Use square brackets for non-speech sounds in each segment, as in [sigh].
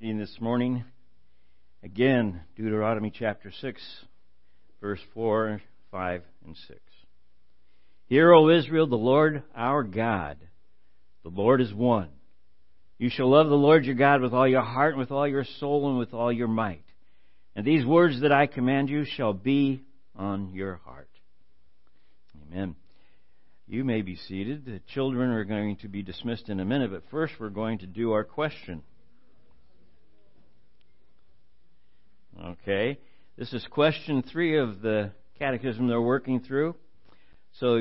reading this morning. Again, Deuteronomy chapter 6, verse 4, 5, and 6. Hear, O Israel, the Lord our God, the Lord is one. You shall love the Lord your God with all your heart and with all your soul and with all your might. And these words that I command you shall be on your heart. Amen. You may be seated. The children are going to be dismissed in a minute, but first we're going to do our question. Okay. This is question three of the catechism they're working through. So,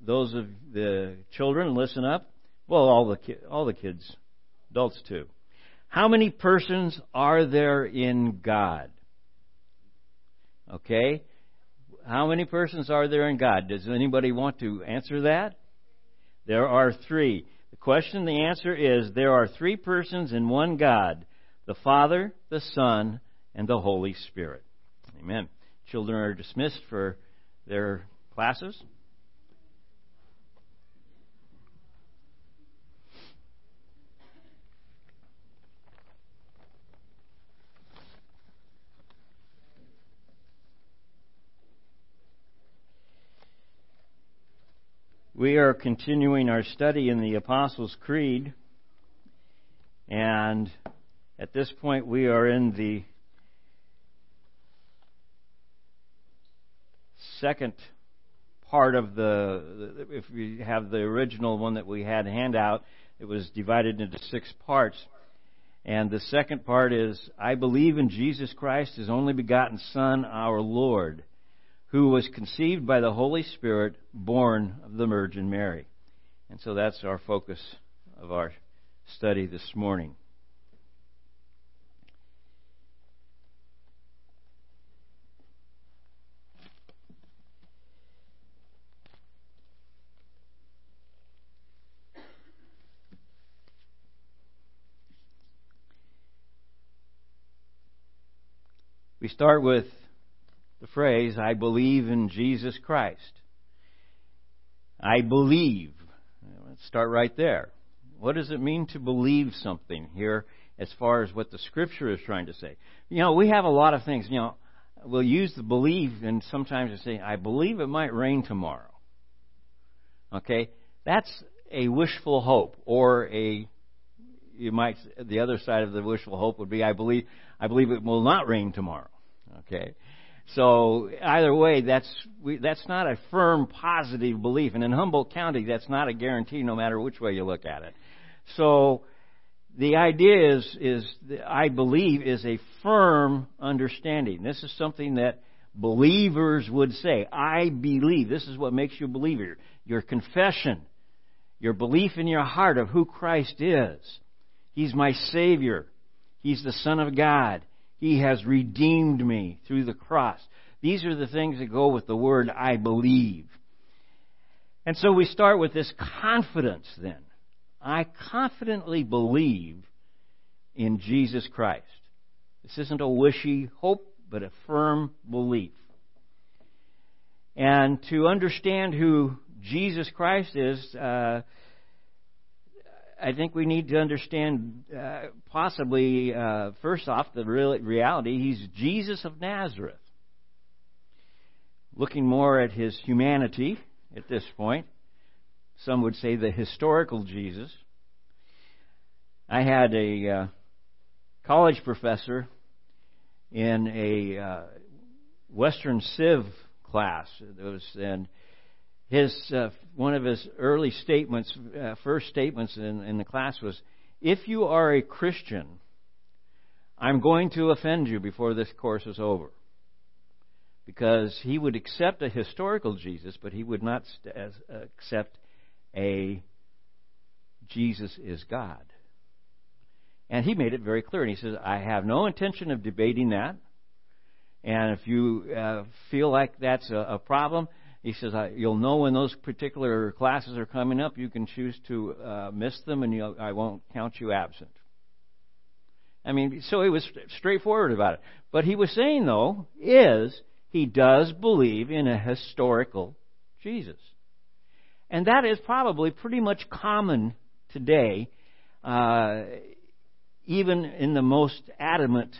those of the children, listen up. Well, all the ki- all the kids, adults too. How many persons are there in God? Okay. How many persons are there in God? Does anybody want to answer that? There are three. The question, the answer is there are three persons in one God the Father, the Son, and the Holy Spirit. Amen. Children are dismissed for their classes. We are continuing our study in the Apostles' Creed, and at this point we are in the second part of the, if we have the original one that we had handout, it was divided into six parts. And the second part is, I believe in Jesus Christ, his only begotten Son, our Lord, who was conceived by the Holy Spirit, born of the Virgin Mary. And so that's our focus of our study this morning. We start with the phrase, I believe in Jesus Christ. I believe. Let's start right there. What does it mean to believe something here as far as what the Scripture is trying to say? You know, we have a lot of things. You know, we'll use the believe and sometimes we say, I believe it might rain tomorrow. Okay? That's a wishful hope or a you might the other side of the wishful hope would be I believe I believe it will not rain tomorrow. Okay, so either way, that's we, that's not a firm positive belief, and in Humboldt County, that's not a guarantee, no matter which way you look at it. So the idea is is I believe is a firm understanding. This is something that believers would say. I believe. This is what makes you a believer. Your confession, your belief in your heart of who Christ is. He's my Savior. He's the Son of God. He has redeemed me through the cross. These are the things that go with the word I believe. And so we start with this confidence then. I confidently believe in Jesus Christ. This isn't a wishy hope, but a firm belief. And to understand who Jesus Christ is, uh, I think we need to understand, uh, possibly, uh, first off, the real reality. He's Jesus of Nazareth. Looking more at his humanity at this point, some would say the historical Jesus. I had a uh, college professor in a uh, Western Civ class. It was, and his uh, one of his early statements, uh, first statements in, in the class was, "If you are a Christian, I'm going to offend you before this course is over." Because he would accept a historical Jesus, but he would not st- accept a Jesus is God. And he made it very clear. And he says, I have no intention of debating that. And if you uh, feel like that's a, a problem, he says, You'll know when those particular classes are coming up. You can choose to uh, miss them, and I won't count you absent. I mean, so he was straightforward about it. But he was saying, though, is he does believe in a historical Jesus. And that is probably pretty much common today. Uh, even in the most adamant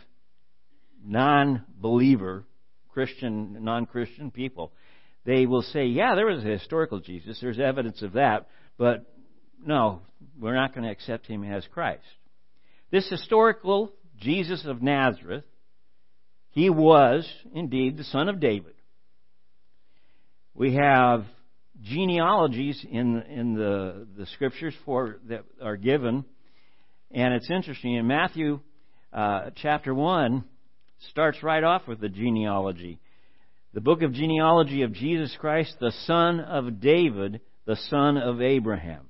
non believer, Christian, non Christian people, they will say, yeah, there was a historical Jesus. There's evidence of that. But no, we're not going to accept him as Christ. This historical Jesus of Nazareth, he was indeed the son of David. We have genealogies in in the the scriptures for that are given, and it's interesting in Matthew uh, chapter one starts right off with the genealogy. The book of genealogy of Jesus Christ, the son of David, the son of Abraham.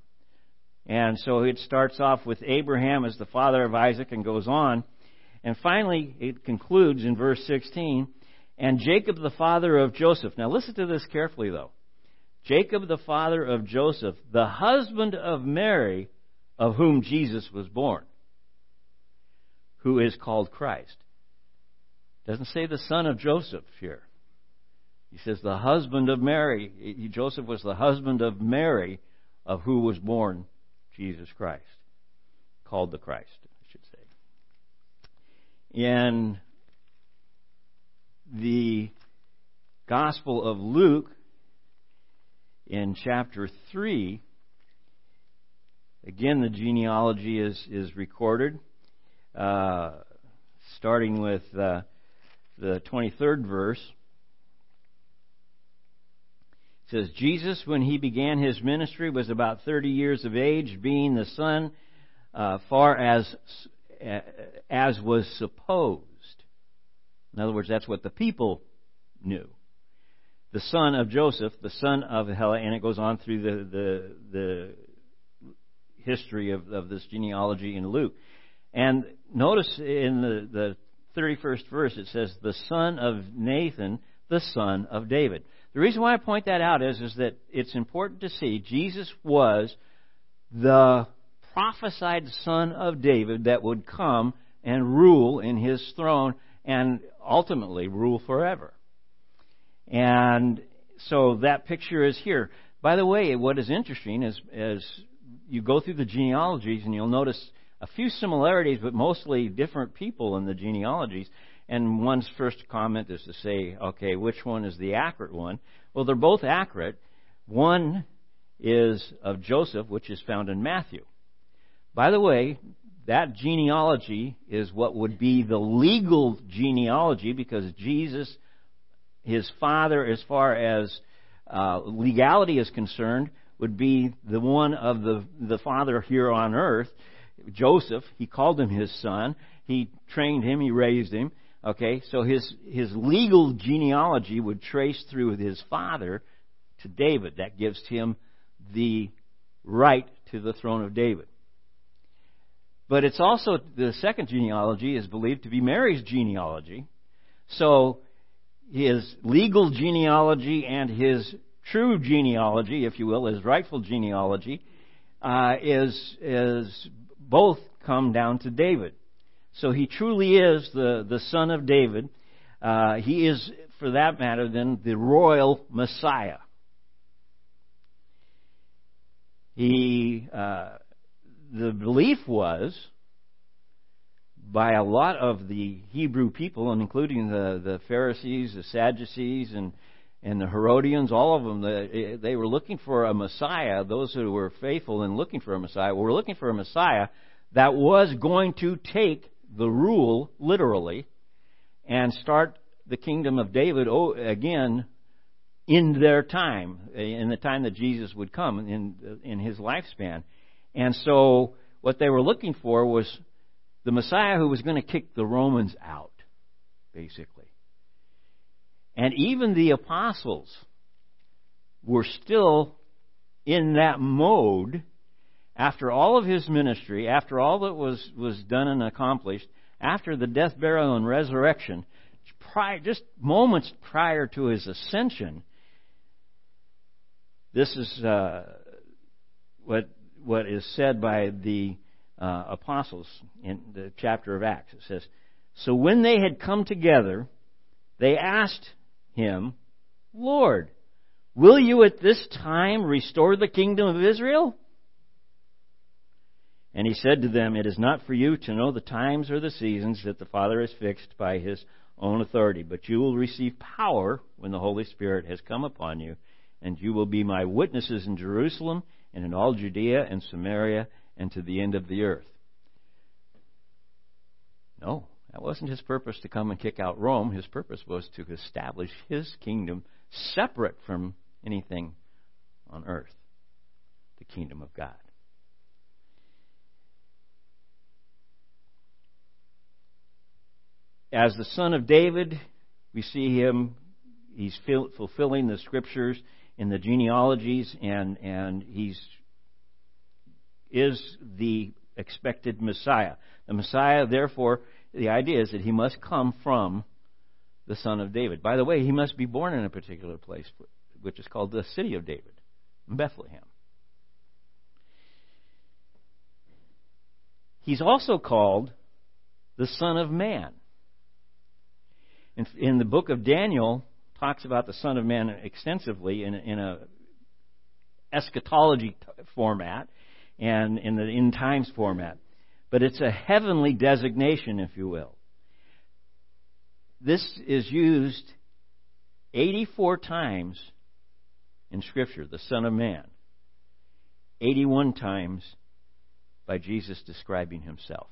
And so it starts off with Abraham as the father of Isaac and goes on. And finally, it concludes in verse 16, and Jacob the father of Joseph. Now listen to this carefully though. Jacob the father of Joseph, the husband of Mary, of whom Jesus was born, who is called Christ. Doesn't say the son of Joseph here. He says the husband of Mary. Joseph was the husband of Mary, of who was born Jesus Christ. Called the Christ, I should say. In the Gospel of Luke, in chapter 3, again the genealogy is, is recorded, uh, starting with uh, the 23rd verse says Jesus, when he began his ministry, was about 30 years of age, being the son, uh, far as uh, as was supposed. In other words, that's what the people knew. The son of Joseph, the son of Heli, and it goes on through the the, the history of, of this genealogy in Luke. And notice in the, the 31st verse it says, the son of Nathan, the son of David. The reason why I point that out is, is that it's important to see Jesus was the prophesied son of David that would come and rule in his throne and ultimately rule forever. And so that picture is here. By the way, what is interesting is as you go through the genealogies and you'll notice a few similarities, but mostly different people in the genealogies. And one's first comment is to say, okay, which one is the accurate one? Well, they're both accurate. One is of Joseph, which is found in Matthew. By the way, that genealogy is what would be the legal genealogy because Jesus, his father, as far as uh, legality is concerned, would be the one of the, the father here on earth. Joseph, he called him his son. He trained him, he raised him. Okay, so his, his legal genealogy would trace through his father to David. That gives him the right to the throne of David. But it's also, the second genealogy is believed to be Mary's genealogy. So his legal genealogy and his true genealogy, if you will, his rightful genealogy, uh, is, is both come down to David. So he truly is the, the son of David. Uh, he is, for that matter, then the royal Messiah. He, uh, the belief was by a lot of the Hebrew people, and including the, the Pharisees, the Sadducees, and and the Herodians, all of them, they, they were looking for a Messiah. Those who were faithful in looking for a Messiah were looking for a Messiah that was going to take the rule literally and start the kingdom of David again in their time, in the time that Jesus would come in in his lifespan. And so what they were looking for was the Messiah who was going to kick the Romans out, basically. And even the apostles were still in that mode after all of his ministry, after all that was, was done and accomplished, after the death, burial, and resurrection, prior, just moments prior to his ascension, this is uh, what what is said by the uh, apostles in the chapter of Acts. It says, "So when they had come together, they asked him, Lord, will you at this time restore the kingdom of Israel?" And he said to them, It is not for you to know the times or the seasons that the Father has fixed by his own authority, but you will receive power when the Holy Spirit has come upon you, and you will be my witnesses in Jerusalem and in all Judea and Samaria and to the end of the earth. No, that wasn't his purpose to come and kick out Rome. His purpose was to establish his kingdom separate from anything on earth the kingdom of God. As the son of David, we see him, he's fulfilling the scriptures in the genealogies, and, and he's is the expected Messiah. The Messiah, therefore, the idea is that he must come from the son of David. By the way, he must be born in a particular place, which is called the city of David, Bethlehem. He's also called the Son of Man. In, in the book of Daniel, talks about the Son of Man extensively in, in a eschatology format and in the in times format. But it's a heavenly designation, if you will. This is used 84 times in Scripture, the Son of Man. 81 times by Jesus describing himself.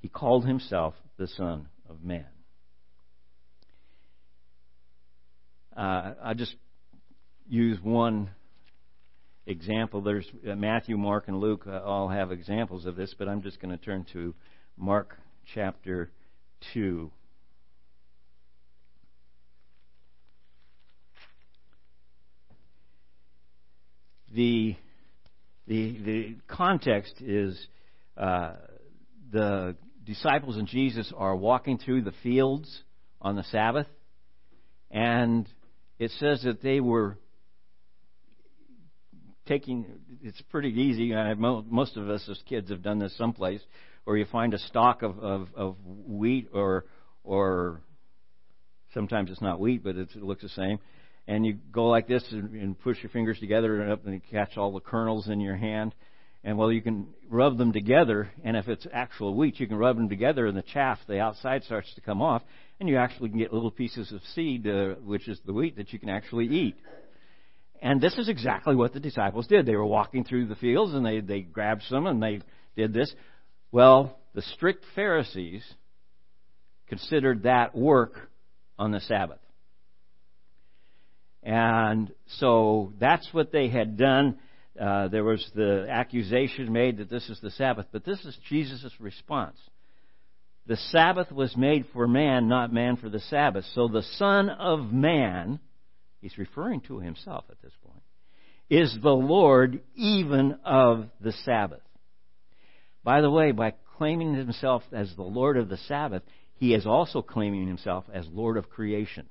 He called himself the Son of Man. Uh, I'll just use one example. There's uh, Matthew, Mark, and Luke uh, all have examples of this, but I'm just going to turn to Mark chapter 2. The the the context is uh, the disciples and Jesus are walking through the fields on the Sabbath, and it says that they were taking. It's pretty easy. most of us as kids have done this someplace, where you find a stalk of, of, of wheat or or sometimes it's not wheat, but it looks the same and you go like this and, and push your fingers together and up and you catch all the kernels in your hand. And well, you can rub them together, and if it's actual wheat, you can rub them together, and the chaff, the outside, starts to come off, and you actually can get little pieces of seed, uh, which is the wheat, that you can actually eat. And this is exactly what the disciples did. They were walking through the fields, and they they grabbed some, and they did this. Well, the strict Pharisees considered that work on the Sabbath. And so that's what they had done. Uh, there was the accusation made that this is the Sabbath, but this is Jesus' response. The Sabbath was made for man, not man for the Sabbath. So the Son of Man, he's referring to himself at this point, is the Lord even of the Sabbath. By the way, by claiming himself as the Lord of the Sabbath, he is also claiming himself as Lord of creation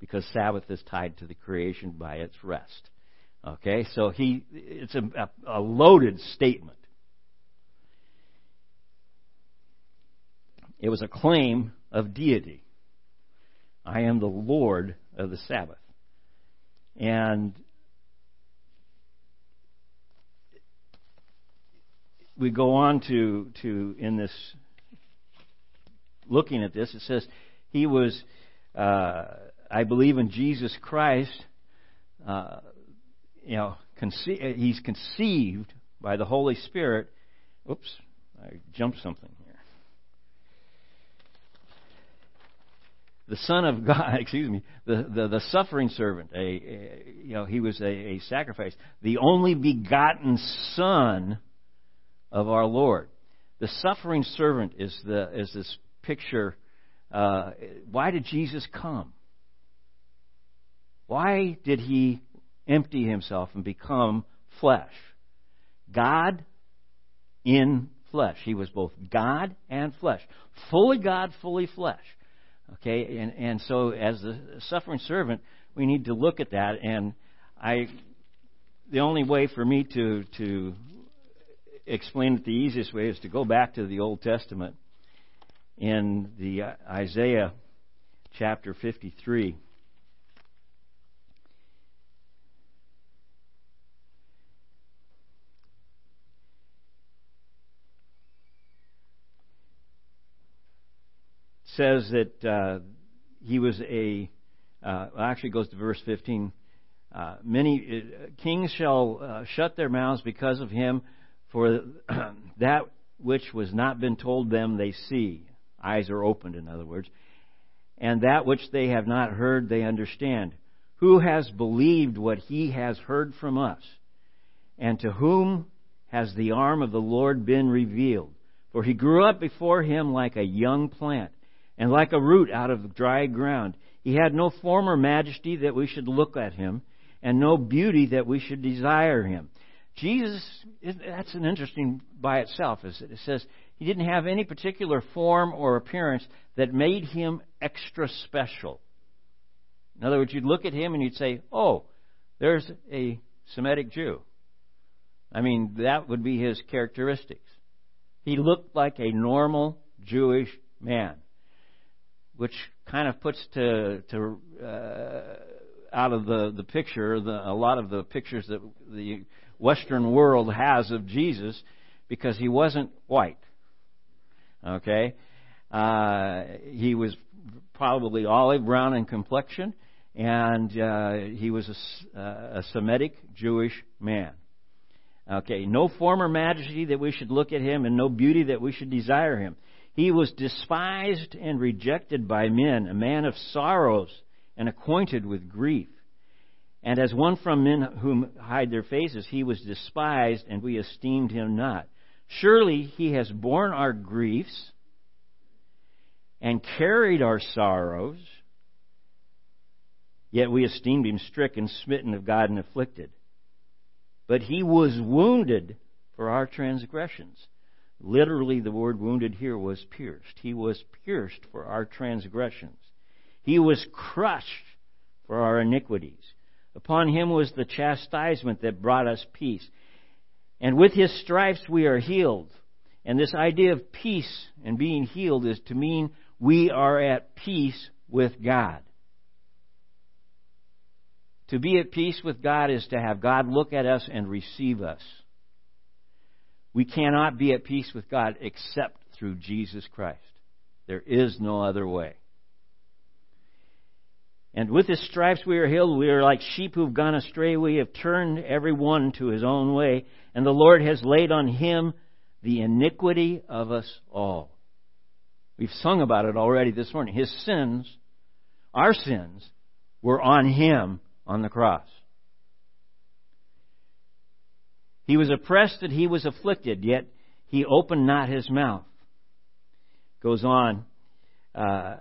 because Sabbath is tied to the creation by its rest. Okay, so he it's a, a loaded statement. It was a claim of deity. I am the Lord of the Sabbath. And we go on to, to in this looking at this, it says he was uh, I believe in Jesus Christ. Uh, you know, conce- he's conceived by the Holy Spirit. Oops, I jumped something here. The Son of God, [laughs] excuse me, the, the, the suffering servant, a, a, you know, he was a, a sacrifice. The only begotten Son of our Lord. The suffering servant is the is this picture. Uh, why did Jesus come? Why did he empty himself and become flesh? God in flesh. He was both God and flesh. Fully God, fully flesh. Okay, and, and so as the suffering servant, we need to look at that and I the only way for me to to explain it the easiest way is to go back to the Old Testament in the Isaiah chapter 53. Says that uh, he was a, uh, actually goes to verse 15. Uh, many uh, kings shall uh, shut their mouths because of him, for [clears throat] that which was not been told them they see. Eyes are opened, in other words. And that which they have not heard they understand. Who has believed what he has heard from us? And to whom has the arm of the Lord been revealed? For he grew up before him like a young plant, and like a root out of dry ground. He had no former majesty that we should look at him, and no beauty that we should desire him. Jesus, that's an interesting by itself. is it? It says he didn't have any particular form or appearance that made him extra special. In other words, you'd look at him and you'd say, oh, there's a Semitic Jew. I mean, that would be his characteristics. He looked like a normal Jewish man, which kind of puts to, to uh, out of the, the picture the, a lot of the pictures that the Western world has of Jesus because he wasn't white. Okay? Uh, he was probably olive brown in complexion, and uh, he was a, uh, a Semitic Jewish man. Okay, no form or majesty that we should look at him, and no beauty that we should desire him. He was despised and rejected by men, a man of sorrows and acquainted with grief. And as one from men whom hide their faces, he was despised, and we esteemed him not. Surely he has borne our griefs and carried our sorrows, yet we esteemed him stricken, smitten of God, and afflicted. But he was wounded for our transgressions. Literally, the word wounded here was pierced. He was pierced for our transgressions. He was crushed for our iniquities. Upon him was the chastisement that brought us peace. And with his stripes we are healed. And this idea of peace and being healed is to mean we are at peace with God. To be at peace with God is to have God look at us and receive us. We cannot be at peace with God except through Jesus Christ. There is no other way. And with his stripes we are healed. We are like sheep who've gone astray. We have turned every one to his own way. And the Lord has laid on him the iniquity of us all. We've sung about it already this morning. His sins, our sins, were on him on the cross. He was oppressed and he was afflicted, yet he opened not his mouth. Goes on. Uh,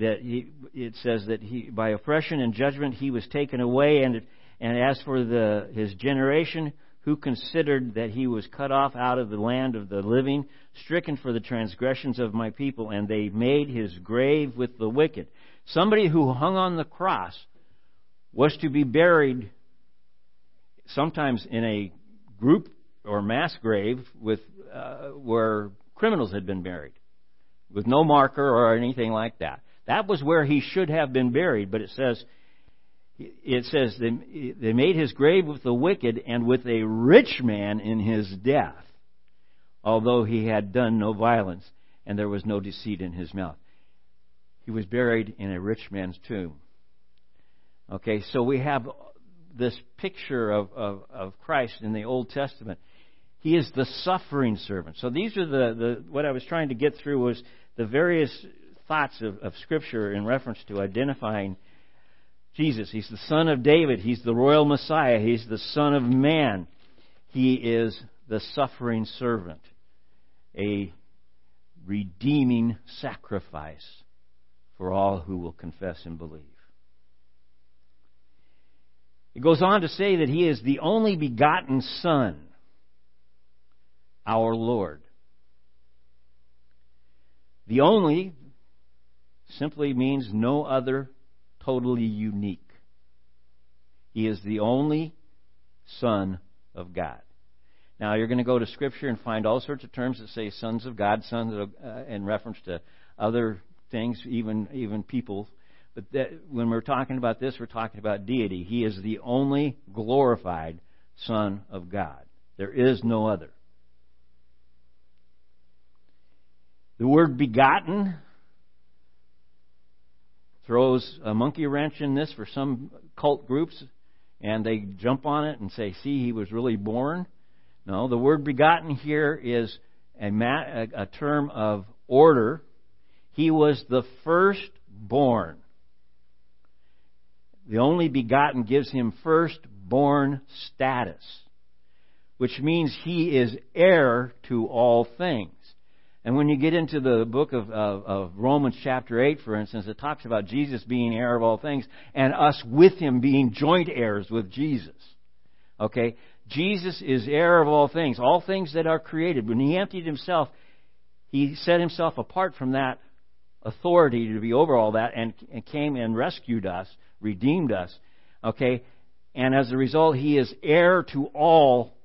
that he, it says that he, by oppression and judgment he was taken away, and and as for the his generation, who considered that he was cut off out of the land of the living, stricken for the transgressions of my people, and they made his grave with the wicked. Somebody who hung on the cross was to be buried sometimes in a group or mass grave with uh, where criminals had been buried, with no marker or anything like that. That was where he should have been buried, but it says it says they, they made his grave with the wicked and with a rich man in his death, although he had done no violence and there was no deceit in his mouth. He was buried in a rich man's tomb. Okay, so we have this picture of, of, of Christ in the Old Testament. He is the suffering servant. So these are the, the what I was trying to get through was the various thoughts of, of Scripture in reference to identifying Jesus. He's the Son of David. He's the royal Messiah. He's the Son of Man. He is the suffering servant, a redeeming sacrifice for all who will confess and believe. It goes on to say that He is the only begotten Son, our Lord. The only simply means no other totally unique. He is the only Son of God. Now, you're going to go to Scripture and find all sorts of terms that say sons of God, sons of, uh, in reference to other things, even even people. But that, when we're talking about this, we're talking about deity. He is the only glorified Son of God. There is no other. The word begotten throws a monkey wrench in this for some cult groups, and they jump on it and say, "See, he was really born." No, the word "begotten" here is a, a, a term of order. He was the firstborn. The only begotten gives him firstborn status, which means he is heir to all things. And when you get into the book of, of, of, Romans chapter 8, for instance, it talks about Jesus being heir of all things and us with him being joint heirs with Jesus. Okay? Jesus is heir of all things, all things that are created. When he emptied himself, he set himself apart from that authority to be over all that and, and came and rescued us, redeemed us. Okay? And as a result, he is heir to all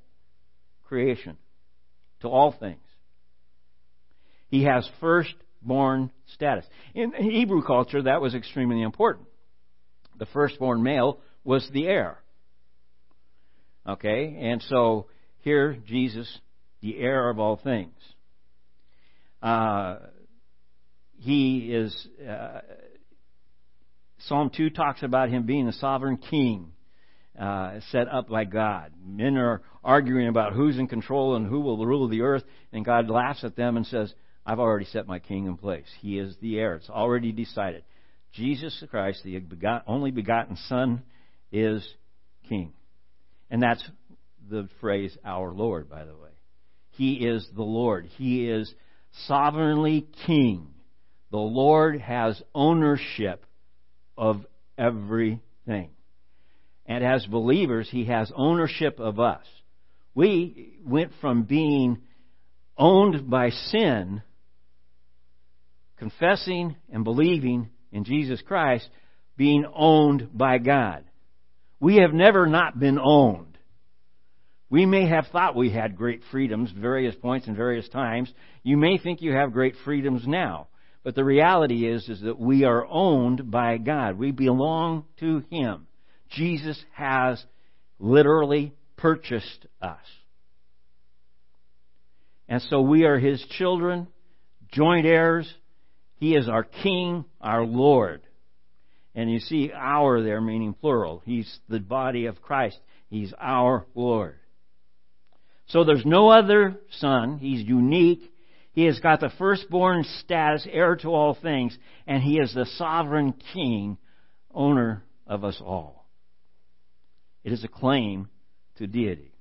creation, to all things. He has firstborn status. In Hebrew culture, that was extremely important. The firstborn male was the heir. Okay? And so here, Jesus, the heir of all things. Uh, he is. Uh, Psalm 2 talks about him being a sovereign king uh, set up by God. Men are arguing about who's in control and who will rule the earth, and God laughs at them and says, I've already set my king in place. He is the heir. It's already decided. Jesus Christ, the only begotten Son, is king. And that's the phrase our Lord, by the way. He is the Lord. He is sovereignly king. The Lord has ownership of everything. And as believers, He has ownership of us. We went from being owned by sin confessing and believing in Jesus Christ, being owned by God. We have never not been owned. We may have thought we had great freedoms various points and various times. You may think you have great freedoms now. But the reality is, is that we are owned by God. We belong to Him. Jesus has literally purchased us. And so we are His children, joint heirs, he is our King, our Lord. And you see our there meaning plural. He's the body of Christ. He's our Lord. So there's no other son. He's unique. He has got the firstborn status, heir to all things, and he is the sovereign king, owner of us all. It is a claim to deity.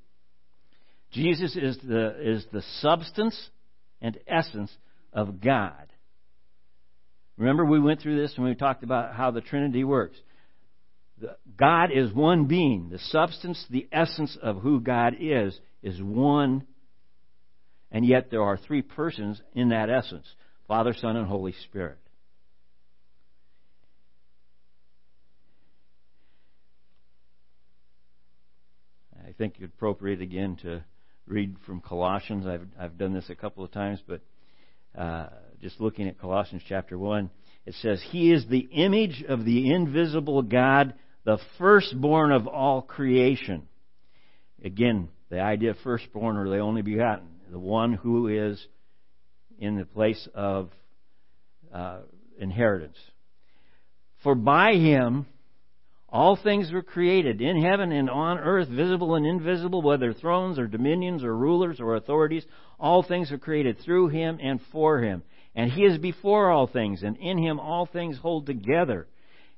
Jesus is the, is the substance and essence of God. Remember, we went through this when we talked about how the Trinity works. God is one being. The substance, the essence of who God is, is one. And yet there are three persons in that essence Father, Son, and Holy Spirit. I think it's appropriate again to read from Colossians. I've, I've done this a couple of times, but uh, just looking at Colossians chapter 1, it says, He is the image of the invisible God, the firstborn of all creation. Again, the idea of firstborn or the only begotten, the one who is in the place of uh, inheritance. For by him all things were created in heaven and on earth, visible and invisible, whether thrones or dominions or rulers or authorities. All things were created through him and for him. And he is before all things, and in him all things hold together.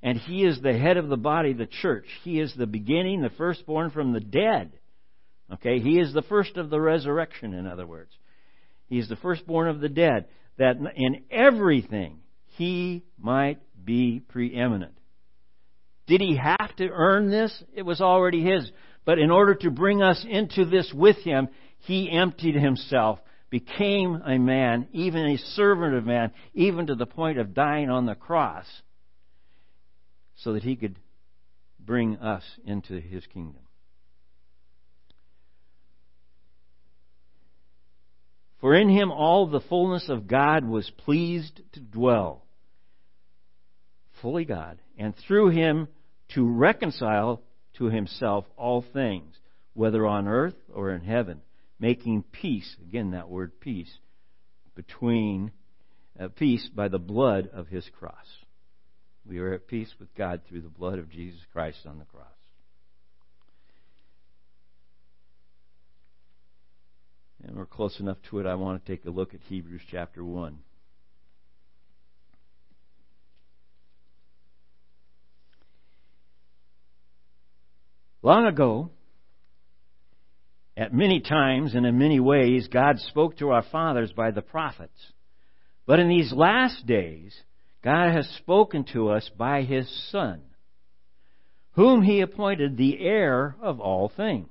And he is the head of the body, the church. He is the beginning, the firstborn from the dead. Okay, he is the first of the resurrection, in other words. He is the firstborn of the dead, that in everything he might be preeminent. Did he have to earn this? It was already his. But in order to bring us into this with him, he emptied himself, became a man, even a servant of man, even to the point of dying on the cross, so that he could bring us into his kingdom. For in him all the fullness of God was pleased to dwell, fully God, and through him to reconcile to himself all things, whether on earth or in heaven, making peace, again that word peace, between uh, peace by the blood of his cross. We are at peace with God through the blood of Jesus Christ on the cross. And we're close enough to it, I want to take a look at Hebrews chapter 1. Long ago, at many times and in many ways, God spoke to our fathers by the prophets. But in these last days, God has spoken to us by His Son, whom He appointed the heir of all things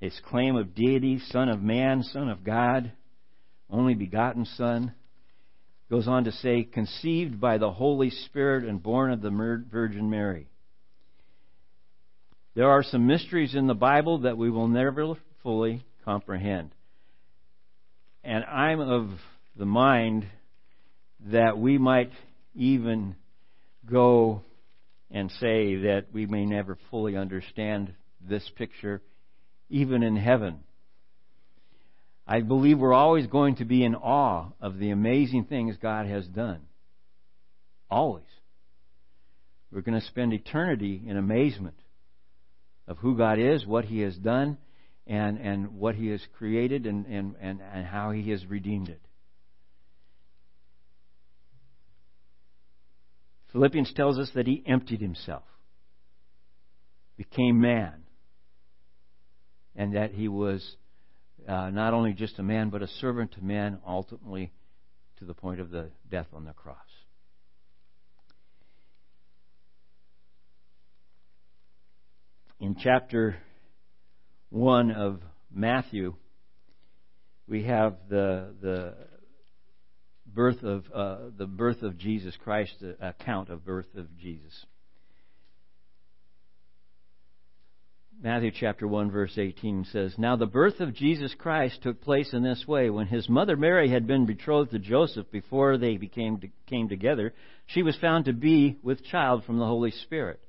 his claim of deity, Son of Man, Son of God, only begotten Son, goes on to say, conceived by the Holy Spirit and born of the Virgin Mary. There are some mysteries in the Bible that we will never fully comprehend. And I'm of the mind that we might even go and say that we may never fully understand this picture even in heaven. I believe we're always going to be in awe of the amazing things God has done. Always. We're going to spend eternity in amazement of who God is, what He has done, and, and what He has created, and, and, and, and how He has redeemed it. Philippians tells us that He emptied Himself, became man, and that he was uh, not only just a man, but a servant to men, ultimately to the point of the death on the cross. In chapter 1 of Matthew, we have the, the birth of uh, the birth of Jesus Christ, the account of birth of Jesus. Matthew chapter 1 verse 18 says, Now the birth of Jesus Christ took place in this way. When his mother Mary had been betrothed to Joseph before they became, came together, she was found to be with child from the Holy Spirit.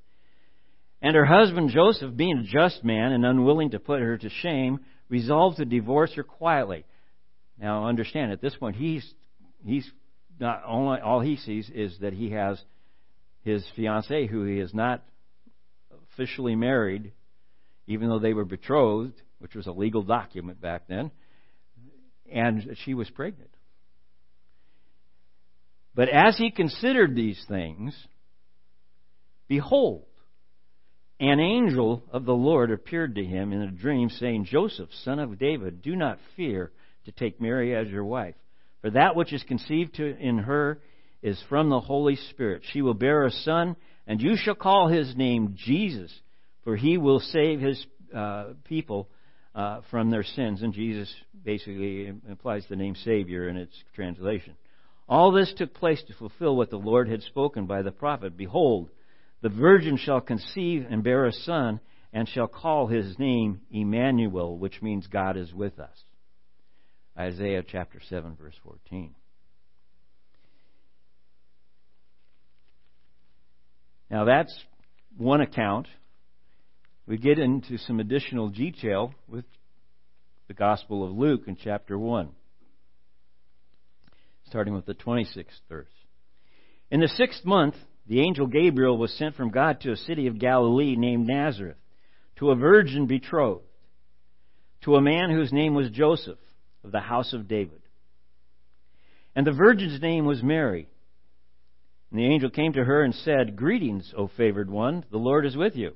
And her husband Joseph, being a just man and unwilling to put her to shame, resolved to divorce her quietly. Now understand, at this point, he's, he's not only, all he sees is that he has his fiancee who he is not officially married even though they were betrothed, which was a legal document back then, and she was pregnant. But as he considered these things, behold, an angel of the Lord appeared to him in a dream, saying, Joseph, son of David, do not fear to take Mary as your wife, for that which is conceived in her is from the Holy Spirit. She will bear a son, and you shall call his name Jesus for he will save his uh, people uh, from their sins. And Jesus basically implies the name Savior in its translation. All this took place to fulfill what the Lord had spoken by the prophet Behold, the virgin shall conceive and bear a son, and shall call his name Emmanuel, which means God is with us. Isaiah chapter 7, verse 14. Now that's one account we get into some additional detail with the Gospel of Luke in chapter 1, starting with the 26th verse. In the sixth month, the angel Gabriel was sent from God to a city of Galilee named Nazareth, to a virgin betrothed, to a man whose name was Joseph, of the house of David. And the virgin's name was Mary. And the angel came to her and said, Greetings, O favored one, the Lord is with you.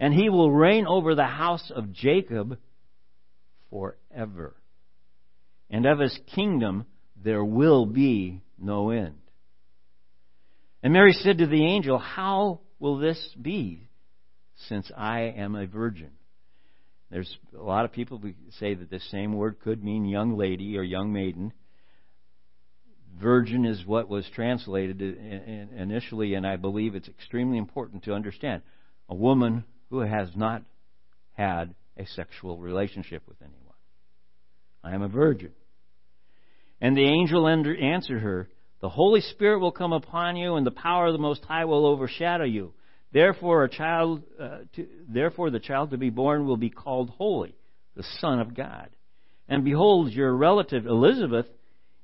And he will reign over the house of Jacob forever. And of his kingdom there will be no end. And Mary said to the angel, How will this be, since I am a virgin? There's a lot of people who say that this same word could mean young lady or young maiden. Virgin is what was translated initially, and I believe it's extremely important to understand. A woman who has not had a sexual relationship with anyone. I am a virgin. And the angel answered her, The Holy Spirit will come upon you, and the power of the Most High will overshadow you. Therefore, a child, uh, to, therefore the child to be born will be called holy, the Son of God. And behold, your relative Elizabeth,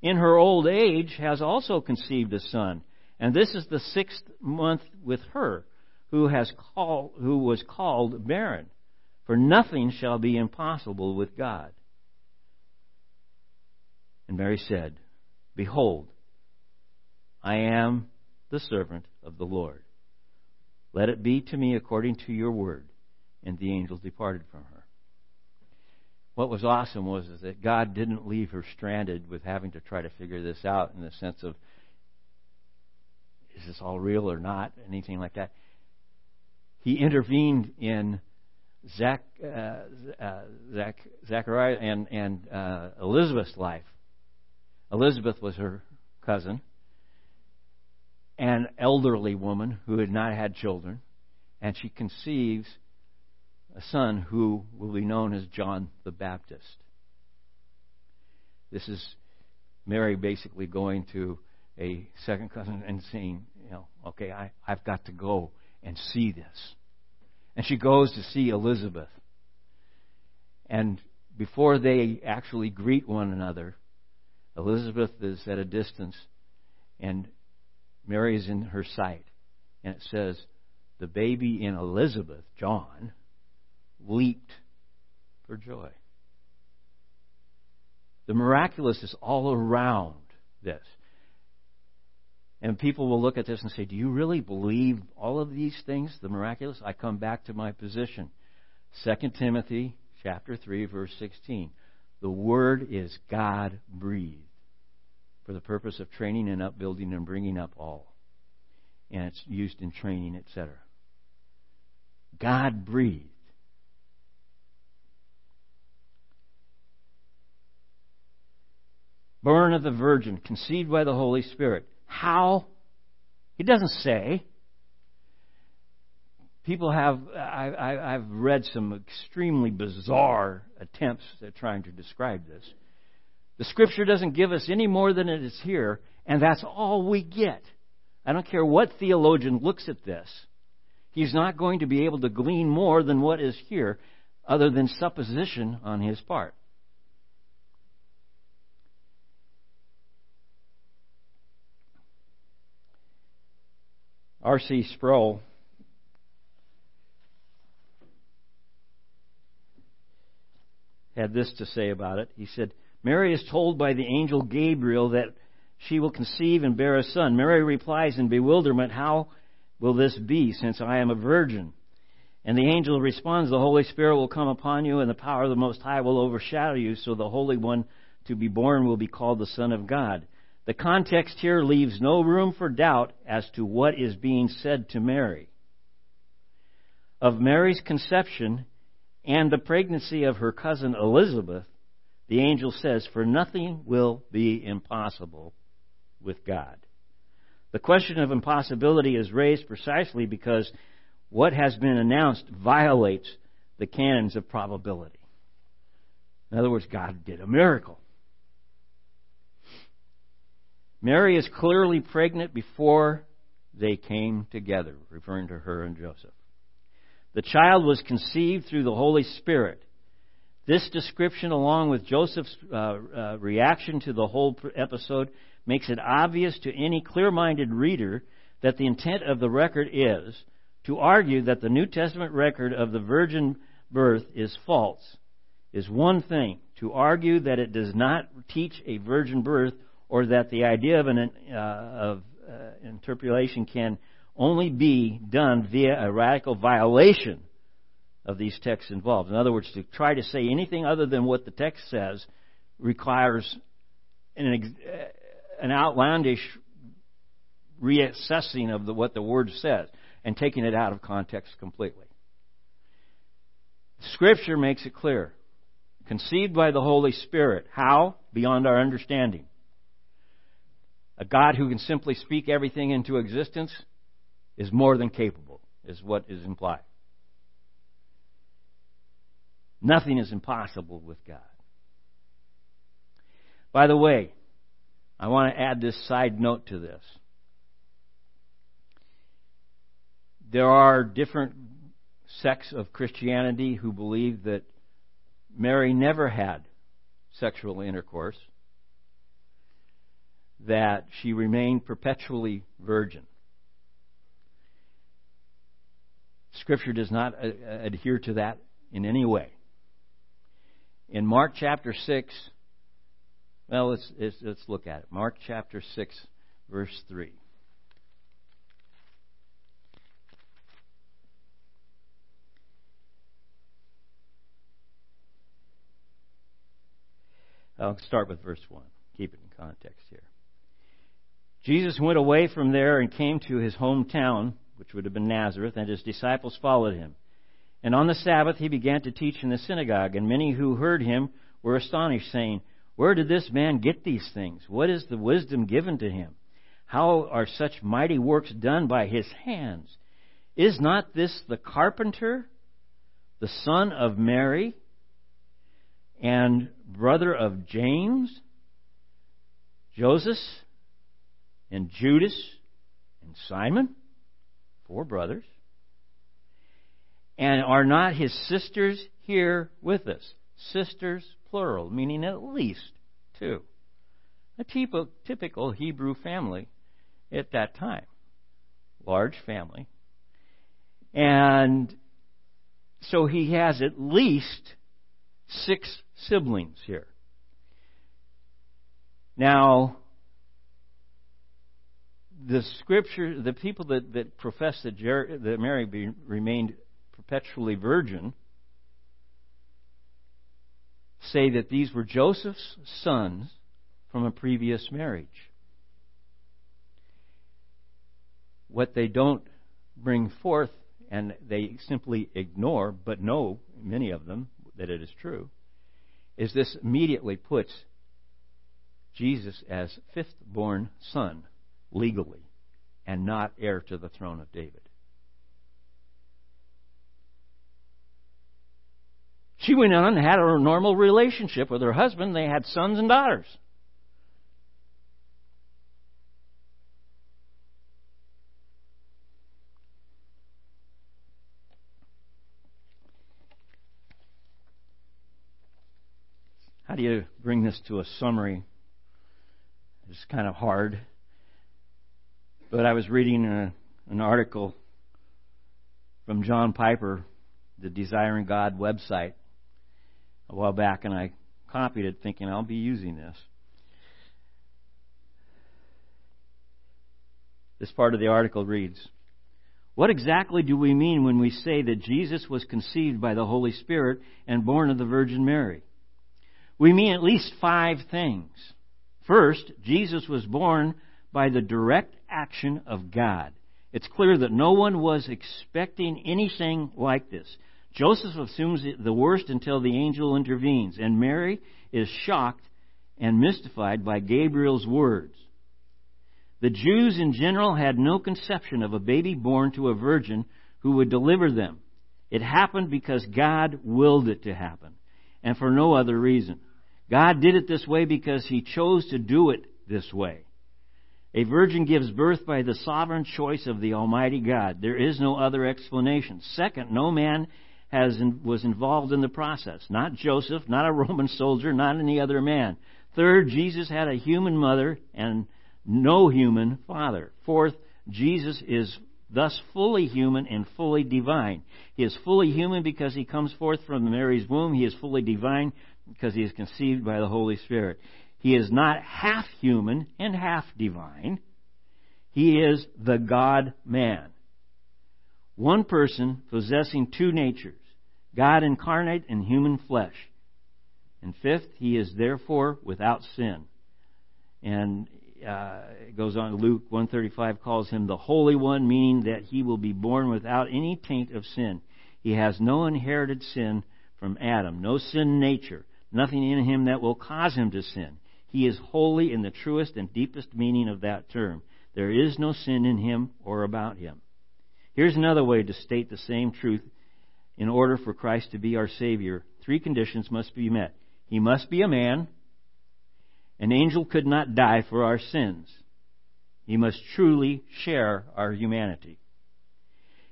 in her old age, has also conceived a son, and this is the sixth month with her, who has called, who was called barren. For nothing shall be impossible with God. And Mary said, Behold, I am the servant of the Lord. Let it be to me according to your word. And the angel departed from her. What was awesome was that God didn't leave her stranded with having to try to figure this out in the sense of is this all real or not, anything like that. He intervened in Zach, uh, uh, Zach, Zachariah and, and uh, Elizabeth's life. Elizabeth was her cousin an elderly woman who had not had children, and she conceives a son who will be known as John the Baptist. This is Mary basically going to a second cousin and saying, you know, okay, I, I've got to go and see this. And she goes to see Elizabeth. And before they actually greet one another, Elizabeth is at a distance and Mary is in her sight. And it says, the baby in Elizabeth, John, leaped for joy. The miraculous is all around this. And people will look at this and say, Do you really believe all of these things, the miraculous? I come back to my position. 2 Timothy chapter 3, verse 16. The word is God breathed for the purpose of training and upbuilding and bringing up all. And it's used in training, etc. God breathed. Born of the Virgin, conceived by the Holy Spirit. How? He doesn't say. People have, I, have read some extremely bizarre attempts at trying to describe this. The scripture doesn't give us any more than it is here, and that's all we get. I don't care what theologian looks at this. He's not going to be able to glean more than what is here, other than supposition on his part. R.C. Sproul had this to say about it. He said, Mary is told by the angel Gabriel that she will conceive and bear a son. Mary replies in bewilderment, How will this be, since I am a virgin? And the angel responds, The Holy Spirit will come upon you, and the power of the Most High will overshadow you, so the Holy One to be born will be called the Son of God. The context here leaves no room for doubt as to what is being said to Mary. Of Mary's conception and the pregnancy of her cousin Elizabeth, the angel says, For nothing will be impossible with God. The question of impossibility is raised precisely because what has been announced violates the canons of probability. In other words, God did a miracle. Mary is clearly pregnant before they came together, referring to her and Joseph. The child was conceived through the Holy Spirit. This description, along with Joseph's uh, uh, reaction to the whole episode, makes it obvious to any clear minded reader that the intent of the record is to argue that the New Testament record of the virgin birth is false. is one thing. To argue that it does not teach a virgin birth or that the idea of an uh, of uh, interpolation can only be done via a radical violation of these texts involved. In other words, to try to say anything other than what the text says requires an, an outlandish reassessing of the, what the word says and taking it out of context completely. Scripture makes it clear. Conceived by the Holy Spirit. How? Beyond our understanding. A God who can simply speak everything into existence is more than capable, is what is implied. Nothing is impossible with God. By the way, I want to add this side note to this. There are different sects of Christianity who believe that Mary never had sexual intercourse, that she remained perpetually virgin. Scripture does not uh, uh, adhere to that in any way. In Mark chapter 6, well, let's, let's, let's look at it. Mark chapter 6, verse 3. I'll start with verse 1. Keep it in context here. Jesus went away from there and came to his hometown, which would have been Nazareth, and his disciples followed him. And on the Sabbath he began to teach in the synagogue, and many who heard him were astonished, saying, where did this man get these things? What is the wisdom given to him? How are such mighty works done by his hands? Is not this the carpenter, the son of Mary, and brother of James, Joseph, and Judas, and Simon? Four brothers. And are not his sisters here with us? Sisters, plural, meaning at least two. A typical Hebrew family at that time. Large family. And so he has at least six siblings here. Now, the scripture, the people that, that profess that, Jer- that Mary be, remained perpetually virgin, say that these were Joseph's sons from a previous marriage. What they don't bring forth and they simply ignore, but know, many of them, that it is true, is this immediately puts Jesus as fifth born son legally and not heir to the throne of David. She went on and had a normal relationship with her husband. They had sons and daughters. How do you bring this to a summary? It's kind of hard. But I was reading a, an article from John Piper, the Desiring God website, a while back, and I copied it thinking I'll be using this. This part of the article reads What exactly do we mean when we say that Jesus was conceived by the Holy Spirit and born of the Virgin Mary? We mean at least five things. First, Jesus was born by the direct action of God. It's clear that no one was expecting anything like this. Joseph assumes the worst until the angel intervenes, and Mary is shocked and mystified by Gabriel's words. The Jews in general had no conception of a baby born to a virgin who would deliver them. It happened because God willed it to happen, and for no other reason. God did it this way because He chose to do it this way. A virgin gives birth by the sovereign choice of the Almighty God. There is no other explanation. Second, no man has, was involved in the process. Not Joseph, not a [laughs] Roman soldier, not any other man. Third, Jesus had a human mother and no human father. Fourth, Jesus is thus fully human and fully divine. He is fully human because he comes forth from Mary's womb. He is fully divine because he is conceived by the Holy Spirit. He is not half human and half divine. He is the God man. One person possessing two natures God incarnate in human flesh. And fifth, he is therefore without sin. And uh, it goes on, Luke 135 calls him the Holy One, meaning that he will be born without any taint of sin. He has no inherited sin from Adam, no sin nature, nothing in him that will cause him to sin. He is holy in the truest and deepest meaning of that term. There is no sin in him or about him. Here's another way to state the same truth. In order for Christ to be our Savior, three conditions must be met. He must be a man. An angel could not die for our sins. He must truly share our humanity.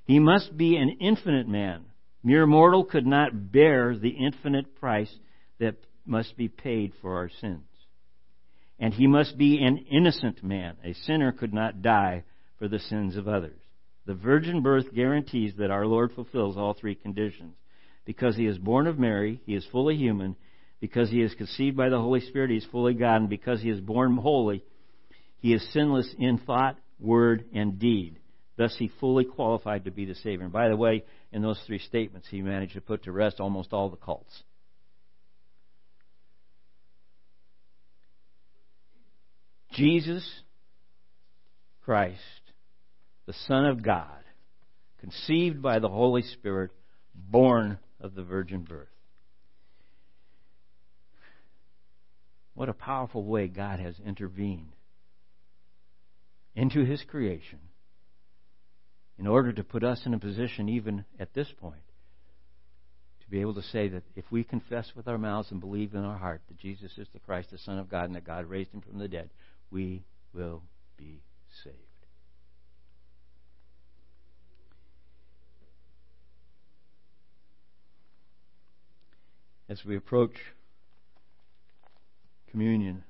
He must be an infinite man. Mere mortal could not bear the infinite price that must be paid for our sins and he must be an innocent man. A sinner could not die for the sins of others. The virgin birth guarantees that our Lord fulfills all three conditions. Because he is born of Mary, he is fully human. Because he is conceived by the Holy Spirit, he is fully God. And because he is born holy, he is sinless in thought, word, and deed. Thus, he fully qualified to be the Savior. And by the way, in those three statements, he managed to put to rest almost all the cults. Jesus Christ, the Son of God, conceived by the Holy Spirit, born of the virgin birth. What a powerful way God has intervened into His creation in order to put us in a position, even at this point, to be able to say that if we confess with our mouths and believe in our heart that Jesus is the Christ, the Son of God, and that God raised Him from the dead, we will be saved. As we approach communion,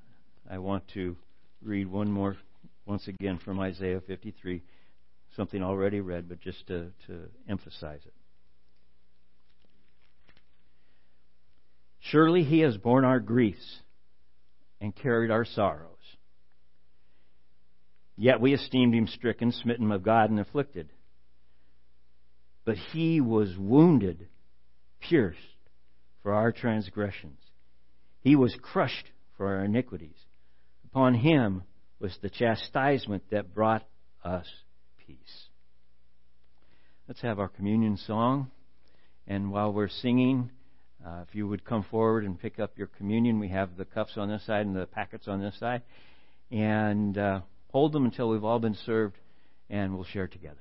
I want to read one more, once again, from Isaiah 53, something already read, but just to, to emphasize it. Surely he has borne our griefs and carried our sorrows. Yet we esteemed him stricken, smitten of God, and afflicted. But he was wounded, pierced for our transgressions. He was crushed for our iniquities. Upon him was the chastisement that brought us peace. Let's have our communion song. And while we're singing, uh, if you would come forward and pick up your communion, we have the cups on this side and the packets on this side. And. Uh, Hold them until we've all been served, and we'll share together.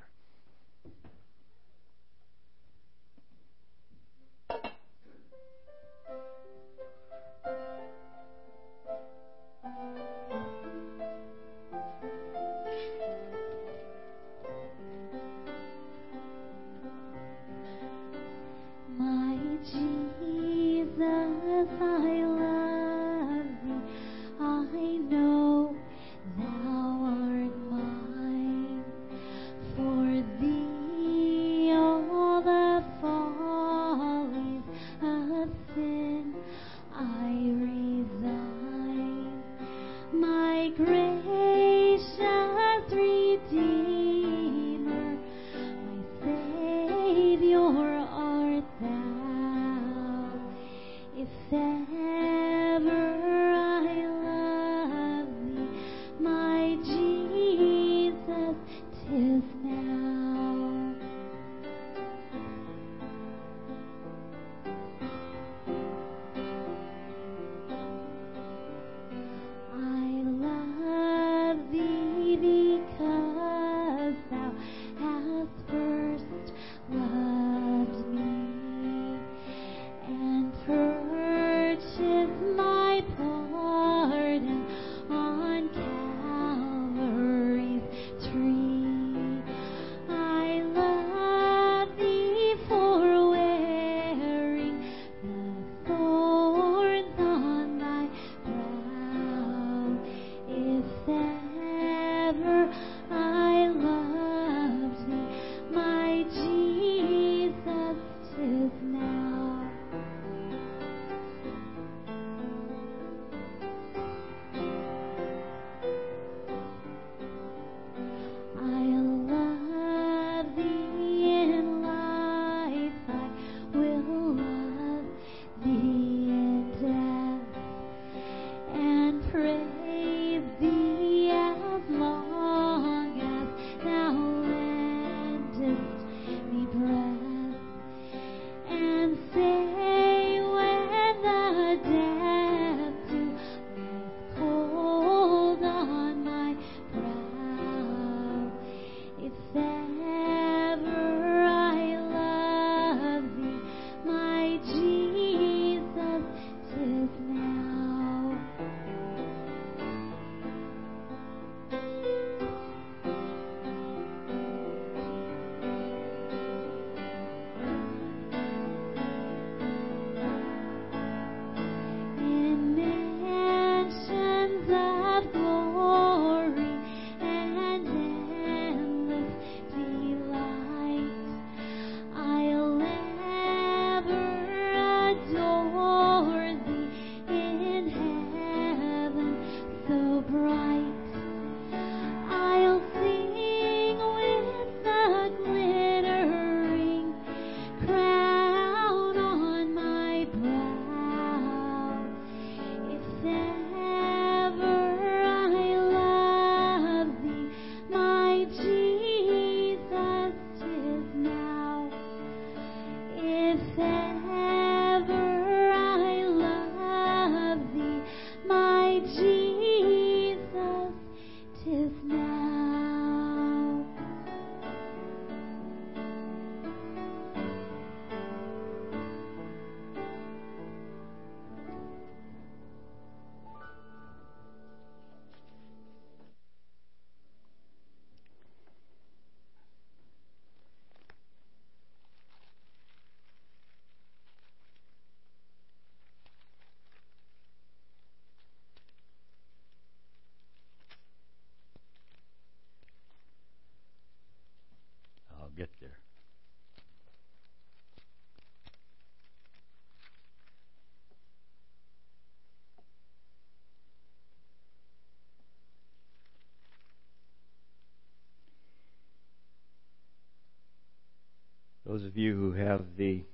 Those of you who have the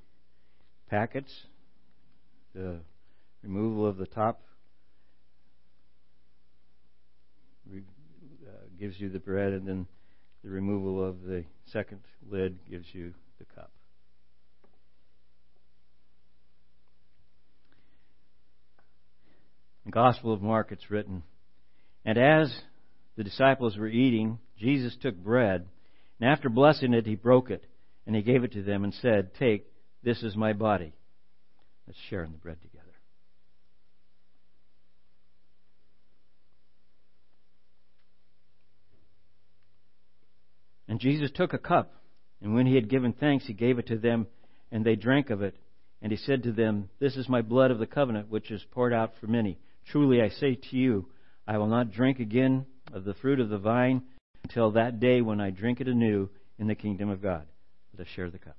packets, the removal of the top uh, gives you the bread, and then the removal of the second lid gives you the cup. The Gospel of Mark, it's written, And as the disciples were eating, Jesus took bread, and after blessing it, he broke it, and he gave it to them and said, Take, this is my body. Let's share in the bread together. And Jesus took a cup, and when he had given thanks, he gave it to them, and they drank of it. And he said to them, This is my blood of the covenant, which is poured out for many. Truly I say to you, I will not drink again of the fruit of the vine until that day when I drink it anew in the kingdom of God. Let us share the cup.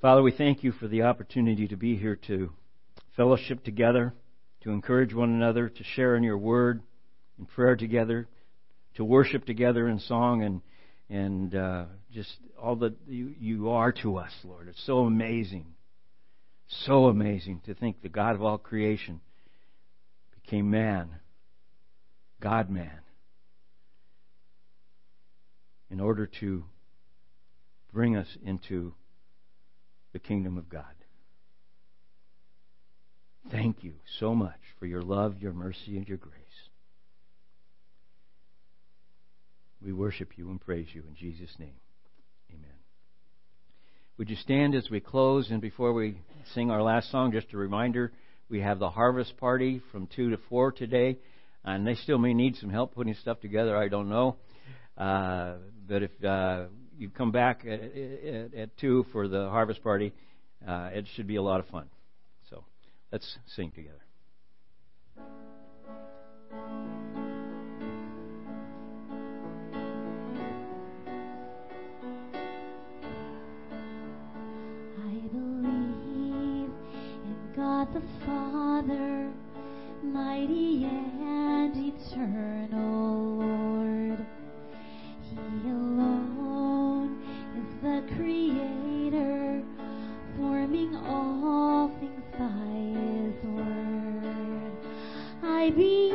Father, we thank you for the opportunity to be here to fellowship together, to encourage one another, to share in your word, in prayer together, to worship together in song and and uh, just all that you, you are to us, Lord. It's so amazing, so amazing to think the God of all creation became man, God man, in order to bring us into the kingdom of God. Thank you so much for your love, your mercy, and your grace. We worship you and praise you in Jesus' name. Would you stand as we close? And before we sing our last song, just a reminder we have the harvest party from 2 to 4 today. And they still may need some help putting stuff together, I don't know. Uh, but if uh, you come back at, at, at 2 for the harvest party, uh, it should be a lot of fun. So let's sing together. The Father, mighty and eternal Lord. He alone is the Creator, forming all things by His word. I believe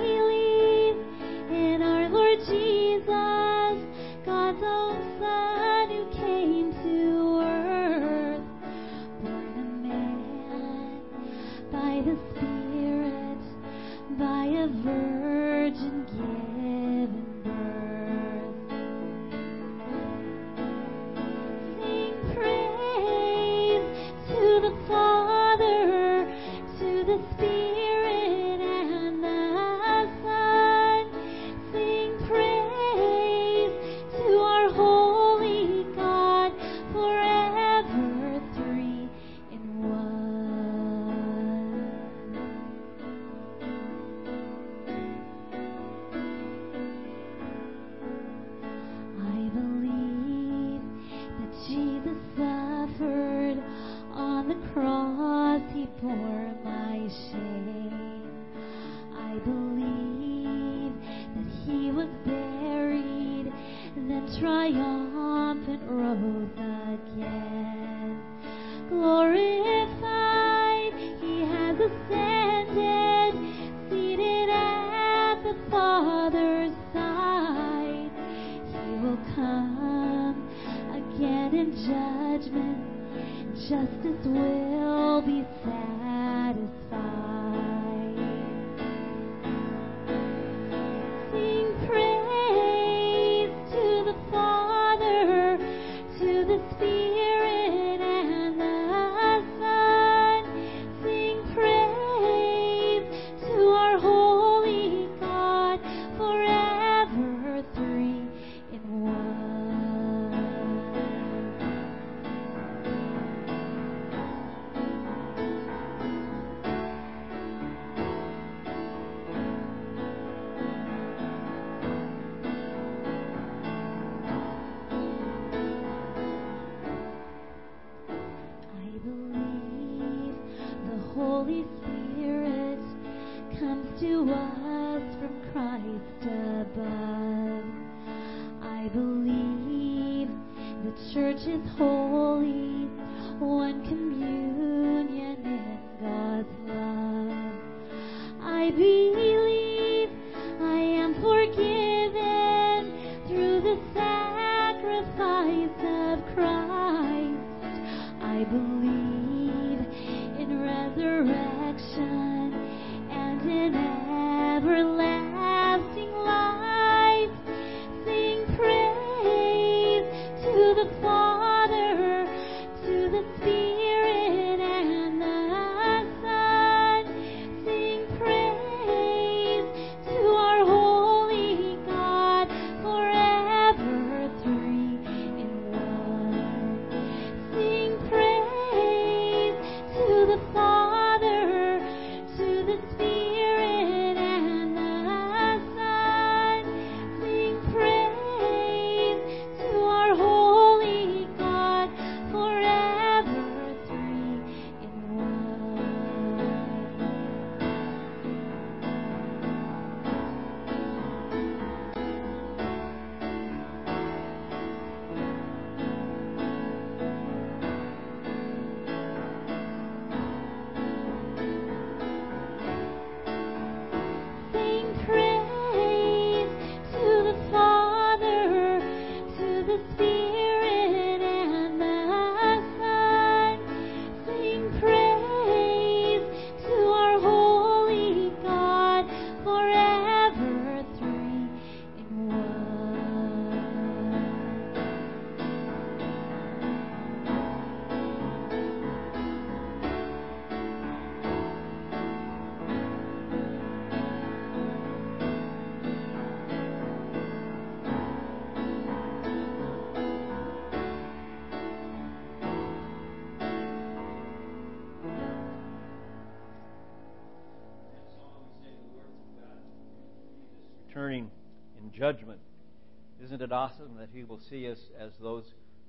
it awesome that He will see us as those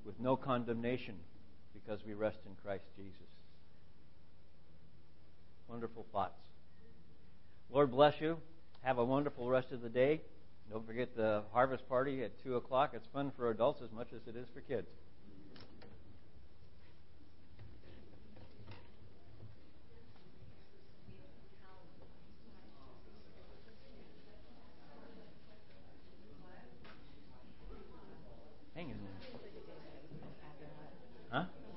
with no condemnation because we rest in Christ Jesus? Wonderful thoughts. Lord bless you. Have a wonderful rest of the day. Don't forget the harvest party at 2 o'clock. It's fun for adults as much as it is for kids.